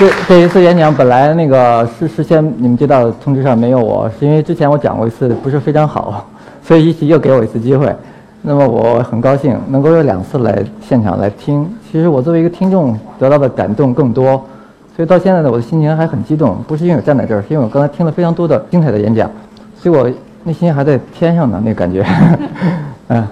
这这一次演讲本来那个事事先你们接到通知上没有我，是因为之前我讲过一次不是非常好，所以一起又给我一次机会。那么我很高兴能够有两次来现场来听。其实我作为一个听众得到的感动更多，所以到现在呢，我的心情还很激动。不是因为我站在这儿，是因为我刚才听了非常多的精彩的演讲，所以我内心还在天上呢，那感觉。嗯，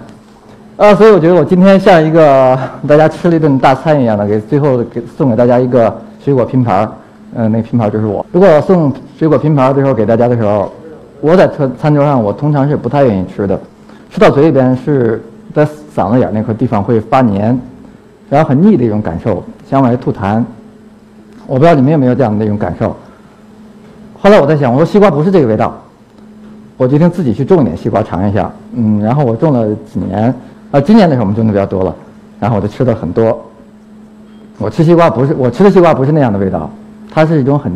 啊，所以我觉得我今天像一个大家吃了一顿大餐一样的，给最后给送给大家一个水果拼盘儿。嗯，那拼盘就是我。如果送水果拼盘最后给大家的时候，我在餐餐桌上我通常是不太愿意吃的。吃到嘴里边是在嗓子眼那块地方会发黏，然后很腻的一种感受，想往外吐痰。我不知道你们有没有这样的一种感受。后来我在想，我说西瓜不是这个味道，我决定自己去种一点西瓜尝一下。嗯，然后我种了几年，啊，今年的时候我们种的比较多了，然后我就吃的很多。我吃西瓜不是我吃的西瓜不是那样的味道，它是一种很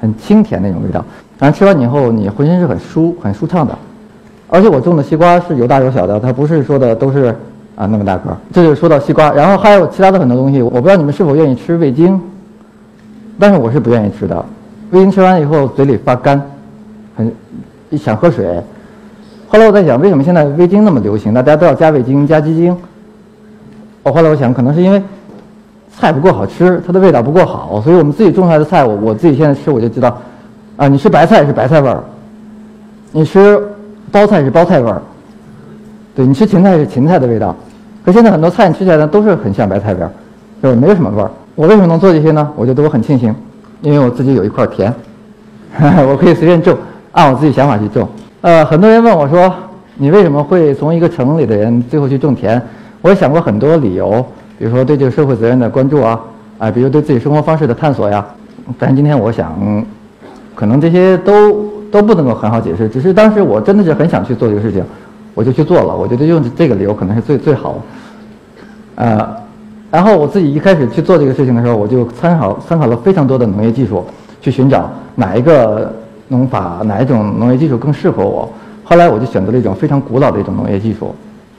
很清甜那种味道。反正吃完以后你浑身是很舒很舒畅的。而且我种的西瓜是有大有小的，它不是说的都是啊那么大个。这就说到西瓜，然后还有其他的很多东西，我不知道你们是否愿意吃味精，但是我是不愿意吃的。味精吃完以后嘴里发干，很想喝水。后来我在想，为什么现在味精那么流行？大家都要加味精、加鸡精。我后来我想，可能是因为菜不够好吃，它的味道不够好，所以我们自己种出来的菜，我我自己现在吃我就知道，啊，你吃白菜是白菜味儿，你吃。包菜是包菜味儿，对你吃芹菜是芹菜的味道，可现在很多菜你吃起来呢都是很像白菜味儿，就是没有什么味儿。我为什么能做这些呢？我觉得我很庆幸，因为我自己有一块田，我可以随便种，按我自己想法去种。呃，很多人问我说，你为什么会从一个城里的人最后去种田？我也想过很多理由，比如说对这个社会责任的关注啊，啊，比如对自己生活方式的探索呀。但是今天我想，可能这些都。都不能够很好解释，只是当时我真的是很想去做这个事情，我就去做了。我觉得用这个理由可能是最最好。呃，然后我自己一开始去做这个事情的时候，我就参考参考了非常多的农业技术，去寻找哪一个农法、哪一种农业技术更适合我。后来我就选择了一种非常古老的一种农业技术，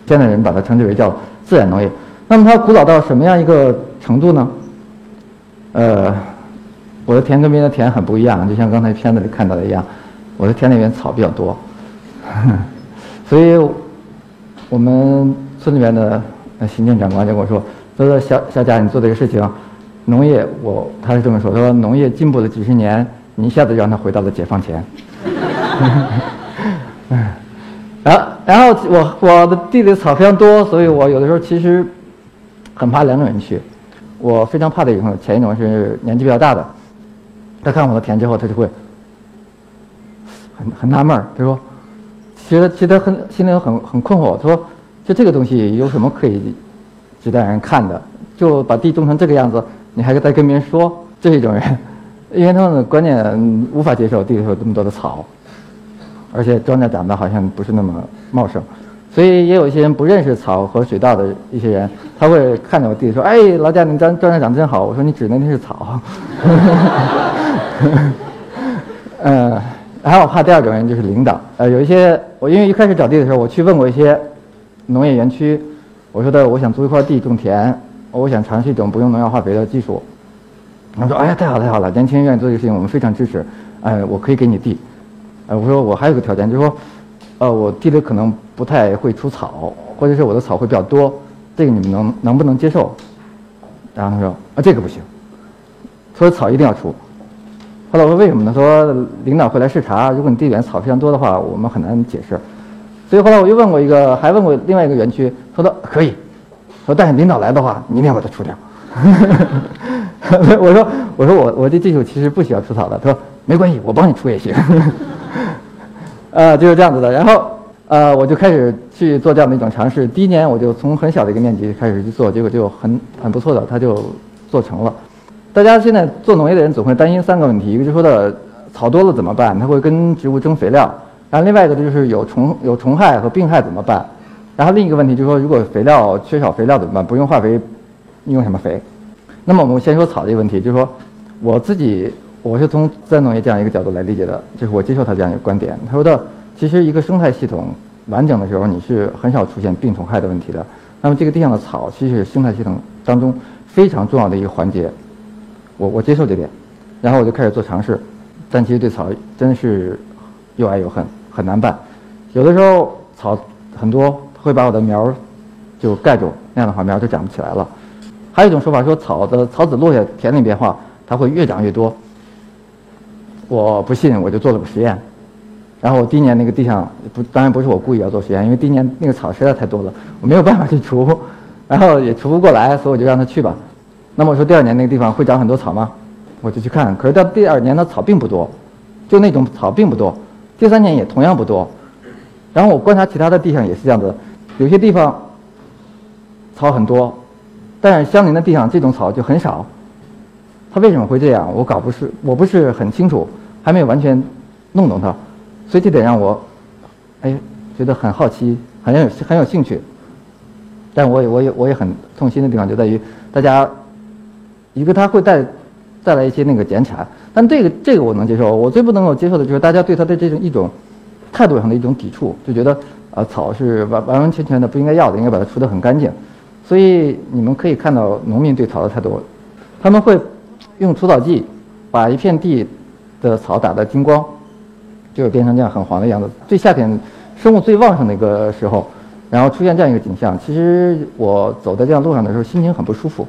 现在人把它称之为叫自然农业。那么它古老到什么样一个程度呢？呃，我的田跟别人的田很不一样，就像刚才片子里看到的一样。我的田里面草比较多，所以我们村里面的行政长官就跟我说：“他说小小贾，你做这个事情，农业我他是这么说，他说农业进步了几十年，你一下子让他回到了解放前。”然后然后我我的地里草非常多，所以我有的时候其实很怕两种人去。我非常怕的一种，前一种是年纪比较大的，他看我的田之后，他就会。很很纳闷儿，他说：“其实其实很心里很很困惑。他说，就这个东西有什么可以值得人看的？就把地种成这个样子，你还在跟别人说这是一种人，因为他们的观念无法接受地里有这么多的草，而且庄稼长得好像不是那么茂盛，所以也有一些人不认识草和水稻的一些人，他会看着我地里说：‘哎，老贾，你庄庄稼长真好。’我说：‘你指的那是草。’嗯。”还有怕第二种人就是领导，呃，有一些我因为一开始找地的时候，我去问过一些农业园区，我说的我想租一块地种田，我想尝试一种不用农药化肥的技术。他说：“哎呀，太好太好了，年轻人愿意做这个事情，我们非常支持。哎，我可以给你地。哎，我说我还有个条件，就是说，呃，我地里可能不太会出草，或者是我的草会比较多，这个你们能能不能接受？然后他说：啊，这个不行，他说草一定要出。后来我说为什么呢？说领导会来视察，如果你地里面草非常多的话，我们很难解释。所以后来我又问过一个，还问过另外一个园区，他说可以，说但是领导来的话，你一定要把它除掉。我说我说我我这技术其实不需要除草的。他说没关系，我帮你除也行。呃，就是这样子的。然后呃，我就开始去做这样的一种尝试。第一年我就从很小的一个面积开始去做，结果就很很不错的，它就做成了。大家现在做农业的人总会担心三个问题：一个就是说的草多了怎么办？它会跟植物争肥料；然后另外一个就是有虫有虫害和病害怎么办？然后另一个问题就是说，如果肥料缺少肥料怎么办？不用化肥，用什么肥？那么我们先说草这个问题，就是说我自己我是从自然农业这样一个角度来理解的，就是我接受他这样一个观点。他说的，其实一个生态系统完整的时候，你是很少出现病虫害的问题的。那么这个地上的草，其实是生态系统当中非常重要的一个环节。我我接受这点，然后我就开始做尝试，但其实对草真是又爱又恨，很难办。有的时候草很多会把我的苗就盖住，那样的话苗就长不起来了。还有一种说法说草的草籽落下田里边话，它会越长越多。我不信，我就做了个实验。然后我第一年那个地上不，当然不是我故意要做实验，因为第一年那个草实在太多了，我没有办法去除，然后也除不过来，所以我就让它去吧。那么我说第二年那个地方会长很多草吗？我就去看，可是到第二年的草并不多，就那种草并不多。第三年也同样不多。然后我观察其他的地上也是这样子，有些地方草很多，但是相邻的地上这种草就很少。它为什么会这样？我搞不是我不是很清楚，还没有完全弄懂它。所以这点让我，哎，觉得很好奇，很有很有兴趣。但我也我也我也很痛心的地方就在于，大家一个他会带带来一些那个减产，但这个这个我能接受。我最不能够接受的就是大家对他的这种一种态度上的一种抵触，就觉得啊草是完完完全全的不应该要的，应该把它除得很干净。所以你们可以看到农民对草的态度，他们会用除草剂把一片地的草打得精光。就是变成这样很黄的样子。最夏天，生物最旺盛的一个时候，然后出现这样一个景象，其实我走在这样路上的时候，心情很不舒服，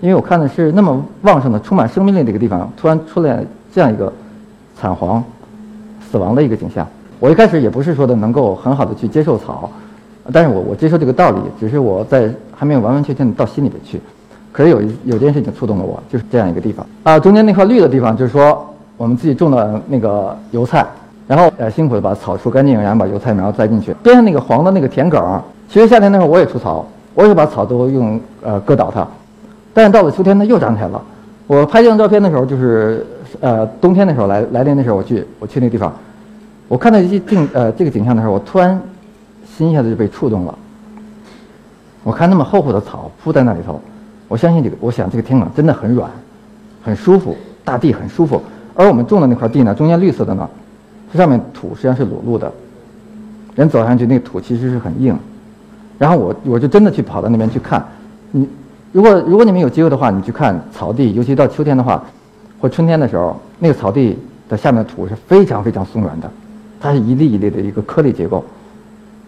因为我看的是那么旺盛的、充满生命力的一个地方，突然出来这样一个惨黄、死亡的一个景象。我一开始也不是说的能够很好的去接受草，但是我我接受这个道理，只是我在还没有完完全全的到心里边去。可是有一有件事情触动了我，就是这样一个地方啊，中间那块绿的地方，就是说我们自己种的那个油菜。然后呃辛苦的把草除干净，然后把油菜苗栽进去。边上那个黄的那个田埂，其实夏天那会儿我也除草，我也把草都用呃割倒它。但是到了秋天它又长起来了。我拍这张照片的时候，就是呃冬天的时候来来临的时候，我去我去那个地方，我看到一些景呃这个景象的时候，我突然心一下子就被触动了。我看那么厚厚的草铺在那里头，我相信这个，我想这个天埂真的很软，很舒服，大地很舒服。而我们种的那块地呢，中间绿色的呢。这上面土实际上是裸露的，人走上去那个土其实是很硬，然后我我就真的去跑到那边去看，你如果如果你们有机会的话，你去看草地，尤其到秋天的话，或春天的时候，那个草地的下面的土是非常非常松软的，它是一粒一粒的一个颗粒结构，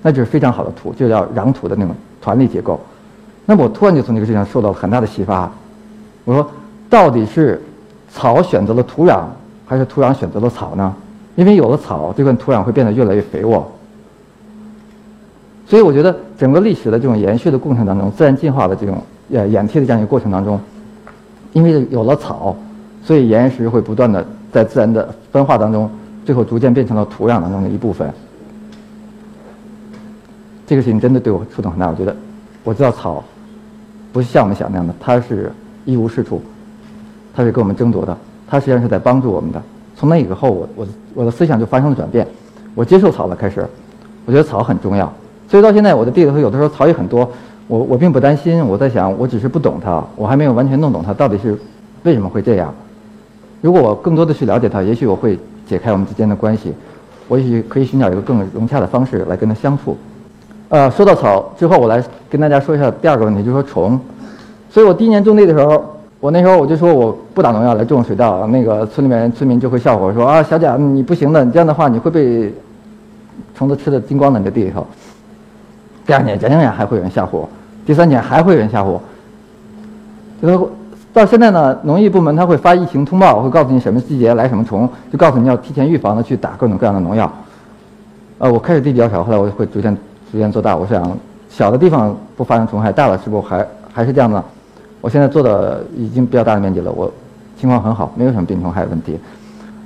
那就是非常好的土，就叫壤土的那种团粒结构。那么我突然就从这个事情受到了很大的启发，我说到底是草选择了土壤，还是土壤选择了草呢？因为有了草，这块土壤会变得越来越肥沃。所以我觉得整个历史的这种延续的过程当中，自然进化的这种呃演替的这样一个过程当中，因为有了草，所以岩石会不断的在自然的分化当中，最后逐渐变成了土壤当中的一部分。这个事情真的对我触动很大。我觉得我知道草不是像我们想那样的，它是一无是处，它是跟我们争夺的，它实际上是在帮助我们的。从那以后，我我我的思想就发生了转变，我接受草了。开始，我觉得草很重要，所以到现在我的地里头有的时候草也很多，我我并不担心。我在想，我只是不懂它，我还没有完全弄懂它到底是为什么会这样。如果我更多的去了解它，也许我会解开我们之间的关系，我也许可以寻找一个更融洽的方式来跟它相处。呃，说到草之后，我来跟大家说一下第二个问题，就是说虫。所以我第一年种地的时候。我那时候我就说我不打农药来种水稻，那个村里面村民就会笑话说啊，小贾你不行的，你这样的话你会被虫子吃的精光的，你的地里头。第二年、第三年还会有人吓唬我，第三年还会有人吓唬我。这个到现在呢，农业部门他会发疫情通报，会告诉你什么季节来什么虫，就告诉你要提前预防的去打各种各样的农药。呃，我开始地比较少，后来我就会逐渐逐渐做大。我想小的地方不发生虫害，大了是不是还还是这样的？我现在做的已经比较大的面积了，我情况很好，没有什么病虫害的问题。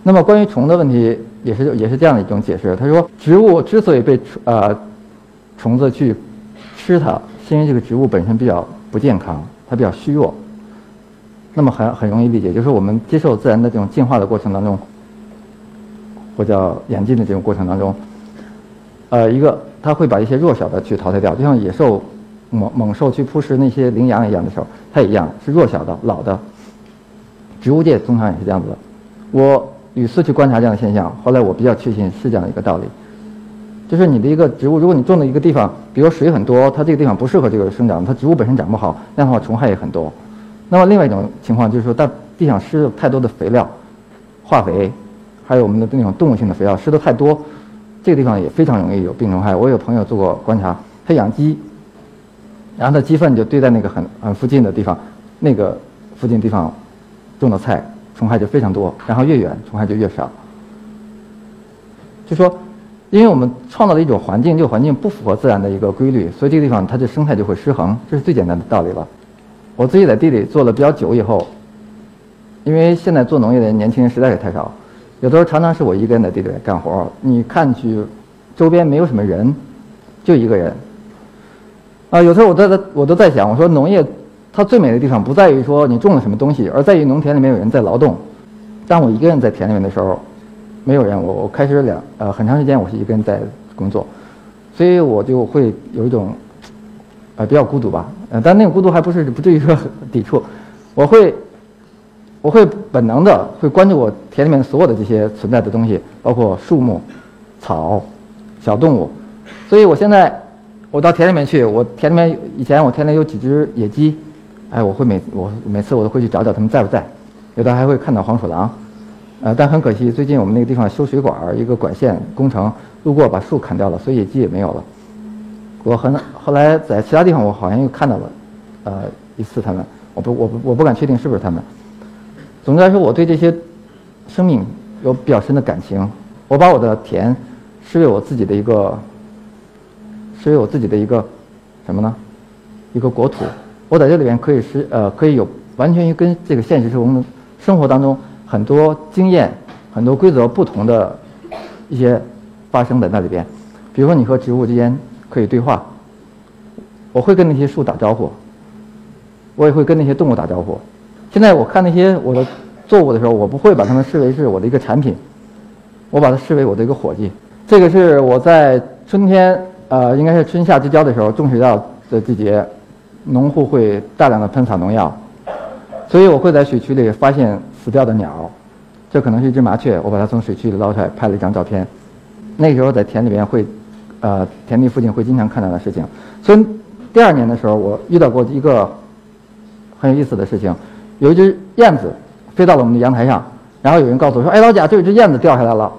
那么关于虫的问题，也是也是这样的一种解释。他说，植物之所以被呃虫子去吃它，是因为这个植物本身比较不健康，它比较虚弱。那么很很容易理解，就是我们接受自然的这种进化的过程当中，或叫演进的这种过程当中，呃，一个它会把一些弱小的去淘汰掉，就像野兽。猛猛兽去扑食那些羚羊一样的时候，它也一样是弱小的、老的。植物界通常也是这样子的。我屡次去观察这样的现象，后来我比较确信是这样的一个道理，就是你的一个植物，如果你种的一个地方，比如水很多，它这个地方不适合这个生长，它植物本身长不好，那样的话虫害也很多。那么另外一种情况就是说，大地上施了太多的肥料、化肥，还有我们的那种动物性的肥料施的太多，这个地方也非常容易有病虫害。我有朋友做过观察，他养鸡，然后他鸡粪就堆在那个很很附近的地方，那个附近地方种的菜虫害就非常多，然后越远虫害就越少。就说，因为我们创造了一种环境，这个环境不符合自然的一个规律，所以这个地方它的生态就会失衡，这是最简单的道理了。我自己在地里做了比较久以后，因为现在做农业的年轻人实在是太少，有的时候常常是我一个人在地里干活你看去，周边没有什么人，就一个人。啊，有时候我都在我都在想，我说农业它最美的地方不在于说你种了什么东西，而在于农田里面有人在劳动。当我一个人在田里面的时候。没有人，我我开始两呃很长时间我是一个人在工作，所以我就会有一种，呃比较孤独吧，呃但那个孤独还不是不至于说抵触，我会，我会本能的会关注我田里面所有的这些存在的东西，包括树木、草、小动物，所以我现在我到田里面去，我田里面以前我田里有几只野鸡，哎我会每我每次我都会去找找它们在不在，有的还会看到黄鼠狼。呃，但很可惜，最近我们那个地方修水管儿，一个管线工程路过把树砍掉了，所以野鸡也没有了。我很后来在其他地方，我好像又看到了，呃，一次它们，我不我不我不敢确定是不是它们。总的来说，我对这些生命有比较深的感情。我把我的田视为我自己的一个，视为我自己的一个什么呢？一个国土。我在这里边可以是呃，可以有完全跟这个现实生活生活当中。很多经验、很多规则不同的一些发生在那里边，比如说你和植物之间可以对话，我会跟那些树打招呼，我也会跟那些动物打招呼。现在我看那些我的作物的时候，我不会把它们视为是我的一个产品，我把它视为我的一个伙计。这个是我在春天，呃，应该是春夏之交的时候种水稻的季节，农户会大量的喷洒农药，所以我会在水渠里发现。死掉的鸟，这可能是一只麻雀。我把它从水渠里捞出来，拍了一张照片。那时候在田里边会，呃，田地附近会经常看到的事情。所以第二年的时候，我遇到过一个很有意思的事情。有一只燕子飞到了我们的阳台上，然后有人告诉我说：“哎，老贾，这有只燕子掉下来了。”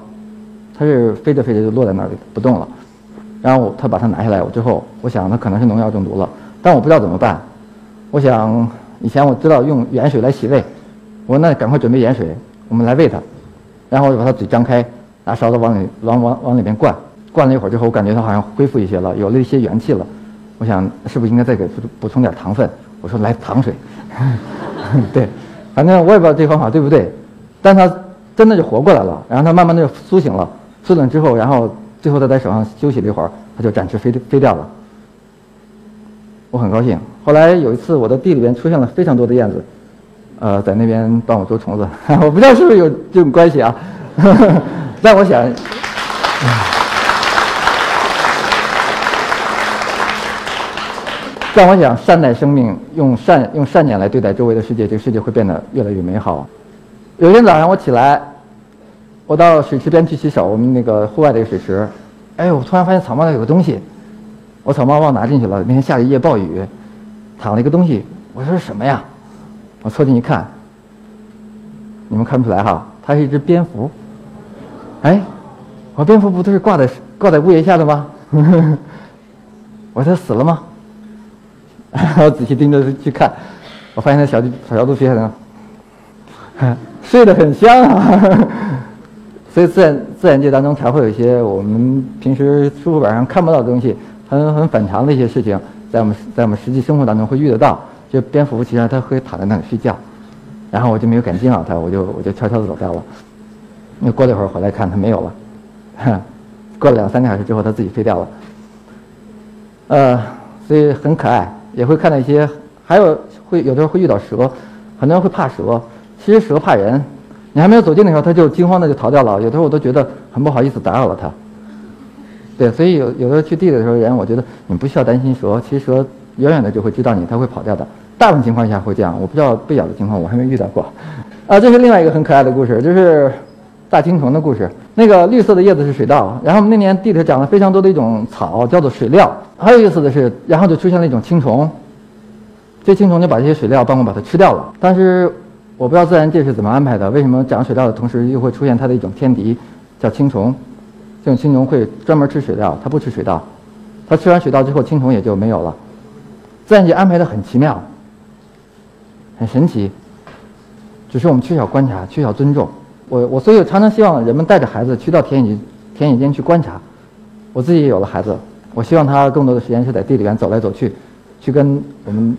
它是飞着飞着就落在那里不动了。然后他把它拿下来，我之后我想他可能是农药中毒了，但我不知道怎么办。我想以前我知道用盐水来洗胃。我说那赶快准备盐水，我们来喂它，然后我就把它嘴张开，拿勺子往里往往往里面灌，灌了一会儿之后，我感觉它好像恢复一些了，有了一些元气了。我想是不是应该再给补充点糖分？我说来糖水，对，反正我也不知道这方法对不对，但它真的就活过来了，然后它慢慢的就苏醒了，苏醒之后，然后最后它在手上休息了一会儿，它就展翅飞飞掉了。我很高兴。后来有一次我的地里边出现了非常多的燕子。呃，在那边帮我捉虫子，我不知道是不是有这种关系啊？但我想，但我想善待生命，用善用善念来对待周围的世界，这个世界会变得越来越美好。有一天早上我起来，我到水池边去洗手，我们那个户外的一个水池，哎，我突然发现草帽上有个东西，我草帽忘拿进去了。那天下了一夜暴雨，躺了一个东西，我说什么呀？我凑近一看，你们看不出来哈，它是一只蝙蝠。哎，我蝙蝠不都是挂在挂在屋檐下的吗？我说它死了吗？我仔细盯着去看，我发现那小小小肚皮上，睡得很香啊。所以自然自然界当中才会有一些我们平时书本上看不到的东西，很很反常的一些事情，在我们在我们实际生活当中会遇得到。就蝙蝠，其实它会躺在那里睡觉，然后我就没有敢惊扰它，我就我就悄悄的走掉了。那过了一会儿回来看，它没有了。过了两三个小时之后，它自己飞掉了。呃，所以很可爱，也会看到一些，还有会有的时候会遇到蛇，很多人会怕蛇，其实蛇怕人。你还没有走近的时候，它就惊慌的就逃掉了。有的时候我都觉得很不好意思打扰了它。对，所以有有的去地里的时候，人我觉得你不需要担心蛇，其实蛇。远远的就会知道你，它会跑掉的。大部分情况下会这样，我不知道被咬的情况，我还没遇到过。啊，这是另外一个很可爱的故事，就是大青虫的故事。那个绿色的叶子是水稻，然后那年地里长了非常多的一种草，叫做水料。还有意思的是，然后就出现了一种青虫，这青虫就把这些水料帮我把它吃掉了。但是我不知道自然界是怎么安排的，为什么长水稻的同时又会出现它的一种天敌，叫青虫。这种青虫会专门吃水稻，它不吃水稻，它吃完水稻之后，青虫也就没有了。自然界安排的很奇妙，很神奇，只是我们缺少观察，缺少尊重。我我所以常常希望人们带着孩子去到田野田野间去观察。我自己也有了孩子，我希望他更多的时间是在地里边走来走去，去跟我们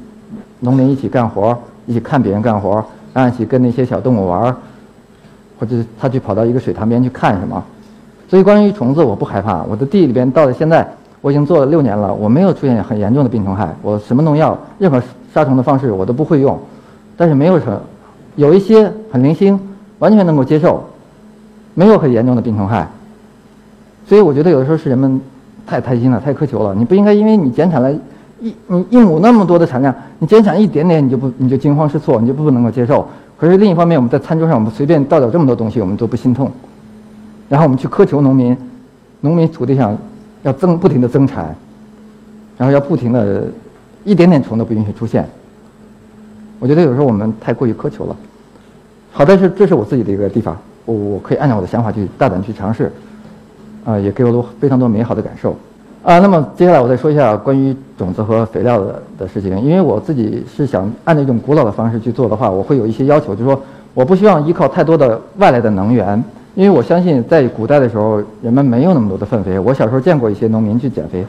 农民一起干活，一起看别人干活，然后一起跟那些小动物玩，或者他去跑到一个水塘边去看什么。所以关于虫子，我不害怕。我的地里边到了现在，我已经做了六年了，我没有出现很严重的病虫害。我什么农药、任何杀虫的方式我都不会用，但是没有什么，有一些很零星，完全能够接受，没有很严重的病虫害。所以我觉得有的时候是人们太贪心了，太苛求了。你不应该因为你减产了一你一亩那么多的产量，你减产一点点你就不你就惊慌失措，你就不能够接受。可是另一方面，我们在餐桌上我们随便倒掉这么多东西，我们都不心痛。然后我们去苛求农民，农民土地上要增不停的增产，然后要不停的，一点点虫都不允许出现。我觉得有时候我们太过于苛求了。好在是这是我自己的一个地方，我我可以按照我的想法去大胆去尝试，啊，也给我了非常多美好的感受。啊，那么接下来我再说一下关于种子和肥料的的事情，因为我自己是想按照一种古老的方式去做的话，我会有一些要求，就是说我不希望依靠太多的外来的能源。因为我相信，在古代的时候，人们没有那么多的粪肥。我小时候见过一些农民去减肥，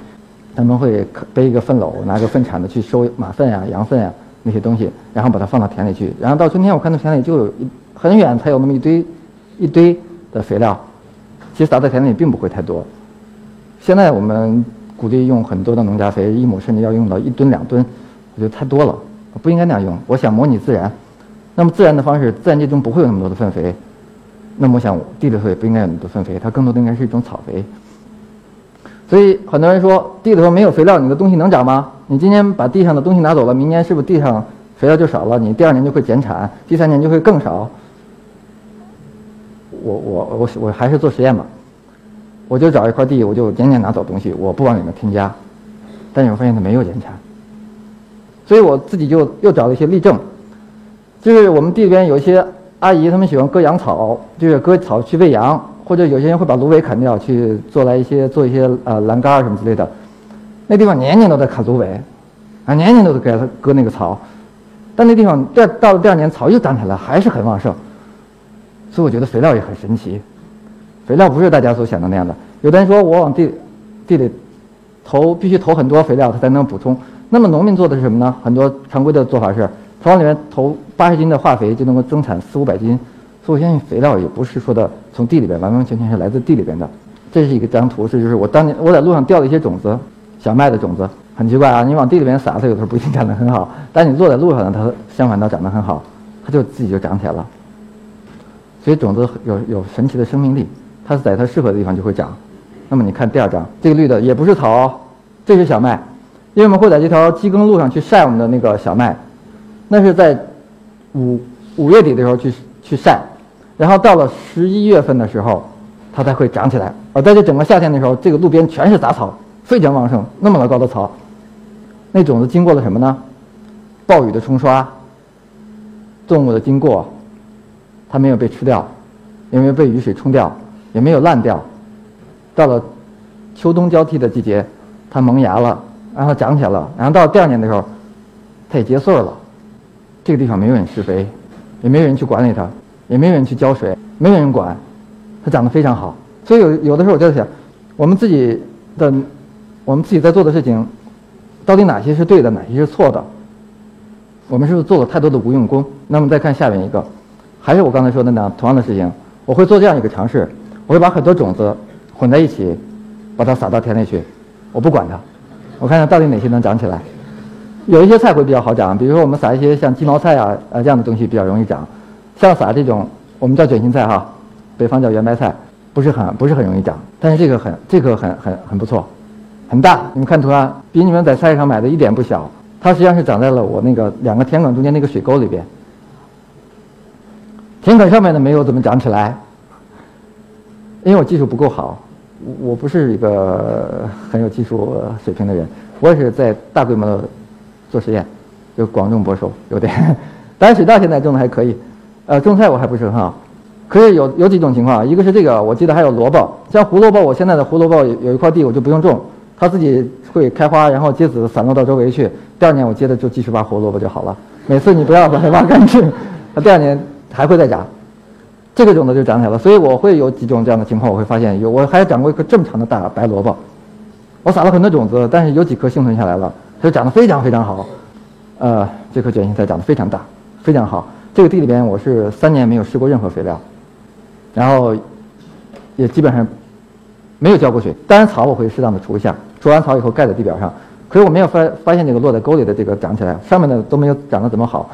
他们会背一个粪篓，拿个粪铲子去收马粪呀、羊粪呀那些东西，然后把它放到田里去。然后到春天，我看到田里就有一很远才有那么一堆一堆的肥料，其实撒在田里并不会太多。现在我们鼓励用很多的农家肥，一亩甚至要用到一吨两吨，我觉得太多了，不应该那样用。我想模拟自然，那么自然的方式，自然界中不会有那么多的粪肥。那么我想，地里头也不应该有那么多粪肥，它更多的应该是一种草肥。所以很多人说，地里头没有肥料，你的东西能长吗？你今天把地上的东西拿走了，明年是不是地上肥料就少了？你第二年就会减产，第三年就会更少。我我我我还是做实验吧，我就找一块地，我就年年拿走东西，我不往里面添加，但是我发现它没有减产。所以我自己就又找了一些例证，就是我们地里边有一些。阿姨他们喜欢割羊草，就是割草去喂羊，或者有些人会把芦苇砍掉去做来一些做一些呃栏杆什么之类的。那地方年年都在砍芦苇，啊年年都在给它割那个草，但那地方第到了第二年草又长起来，还是很旺盛。所以我觉得肥料也很神奇，肥料不是大家所想的那样的。有的人说我往地地里投必须投很多肥料，它才能补充。那么农民做的是什么呢？很多常规的做法是。往里面投八十斤的化肥就能够增产四五百斤，所以我相信肥料也不是说的从地里边完完全全是来自地里边的。这是一个张图，这就是我当年我在路上掉了一些种子，小麦的种子，很奇怪啊！你往地里边撒，它有时候不一定长得很好；但你落在路上呢，它相反倒长得很好，它就自己就长起来了。所以种子有有神奇的生命力，它是在它适合的地方就会长。那么你看第二张，这个绿的也不是草，这是小麦，因为我们会在这条机耕路上去晒我们的那个小麦。那是在五五月底的时候去去晒，然后到了十一月份的时候，它才会长起来。而在这整个夏天的时候，这个路边全是杂草，非常旺盛，那么高的草。那种子经过了什么呢？暴雨的冲刷，动物的经过，它没有被吃掉，也没有被雨水冲掉，也没有烂掉。到了秋冬交替的季节，它萌芽了，然后长起来了，然后到第二年的时候，它也结穗了。这个地方没有人施肥，也没有人去管理它，也没有人去浇水，没有人管，它长得非常好。所以有有的时候我就在想，我们自己的，我们自己在做的事情，到底哪些是对的，哪些是错的？我们是不是做了太多的无用功？那么再看下面一个，还是我刚才说的那样同样的事情，我会做这样一个尝试，我会把很多种子混在一起，把它撒到田里去，我不管它，我看看到底哪些能长起来。有一些菜会比较好长，比如说我们撒一些像鸡毛菜啊，呃这样的东西比较容易长。像撒这种我们叫卷心菜哈，北方叫圆白菜，不是很不是很容易长。但是这个很这个很很很不错，很大。你们看图案，比你们在菜市场买的一点不小。它实际上是长在了我那个两个田埂中间那个水沟里边。田埂上面的没有怎么长起来，因为我技术不够好，我我不是一个很有技术水平的人，我也是在大规模的。做实验，就广种播收有点，但是水稻现在种的还可以，呃，种菜我还不是很好，可是有有几种情况，一个是这个，我记得还有萝卜，像胡萝卜，我现在的胡萝卜有一块地我就不用种，它自己会开花，然后结籽散落到周围去，第二年我接着就继续挖胡萝卜就好了。每次你不要把它挖干净，它第二年还会再长，这个种子就长起来了。所以我会有几种这样的情况，我会发现有我还长过一颗这么长的大白萝卜，我撒了很多种子，但是有几颗幸存下来了，它就长得非常非常好。呃，这颗卷心菜长得非常大，非常好。这个地里边我是三年没有施过任何肥料，然后也基本上没有浇过水。当然草我会适当的除一下，除完草以后盖在地表上。可是我没有发发现这个落在沟里的这个长起来，上面的都没有长得怎么好，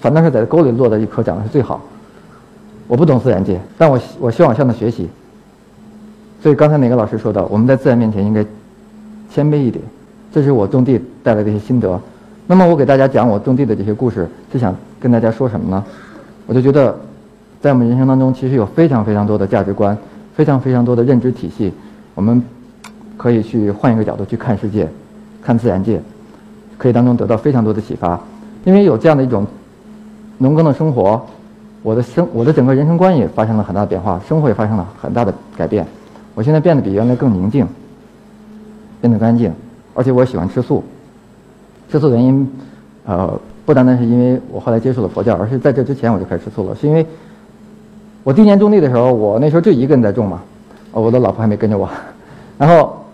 反正是在沟里落的一颗长得是最好。我不懂自然界，但我我希望向他学习。所以刚才哪个老师说的，我们在自然面前应该谦卑一点，这是我种地带来的一些心得。那么我给大家讲我种地的这些故事，是想跟大家说什么呢？我就觉得，在我们人生当中，其实有非常非常多的价值观，非常非常多的认知体系，我们可以去换一个角度去看世界，看自然界，可以当中得到非常多的启发。因为有这样的一种农耕的生活，我的生我的整个人生观也发生了很大的变化，生活也发生了很大的改变。我现在变得比原来更宁静，变得干净，而且我喜欢吃素。吃素原因，呃，不单单是因为我后来接触了佛教，而是在这之前我就开始吃素了。是因为我第一年种地的时候，我那时候就一个人在种嘛，我的老婆还没跟着我，然后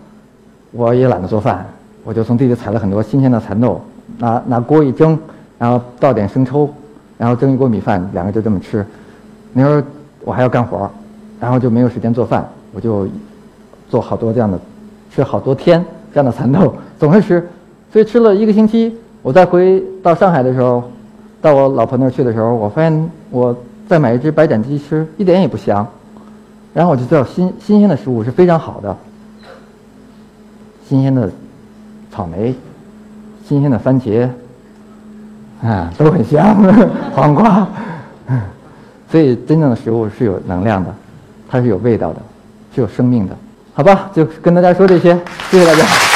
我也懒得做饭，我就从地里采了很多新鲜的蚕豆，拿拿锅一蒸，然后倒点生抽，然后蒸一锅米饭，两个就这么吃。那时候我还要干活，然后就没有时间做饭，我就做好多这样的，吃好多天这样的蚕豆，总是吃。所以吃了一个星期，我再回到上海的时候，到我老婆那儿去的时候，我发现我再买一只白斩鸡吃，一点也不香。然后我就知道新新鲜的食物是非常好的，新鲜的草莓，新鲜的番茄，啊，都很香，黄瓜。所以真正的食物是有能量的，它是有味道的，是有生命的。好吧，就跟大家说这些，谢谢大家。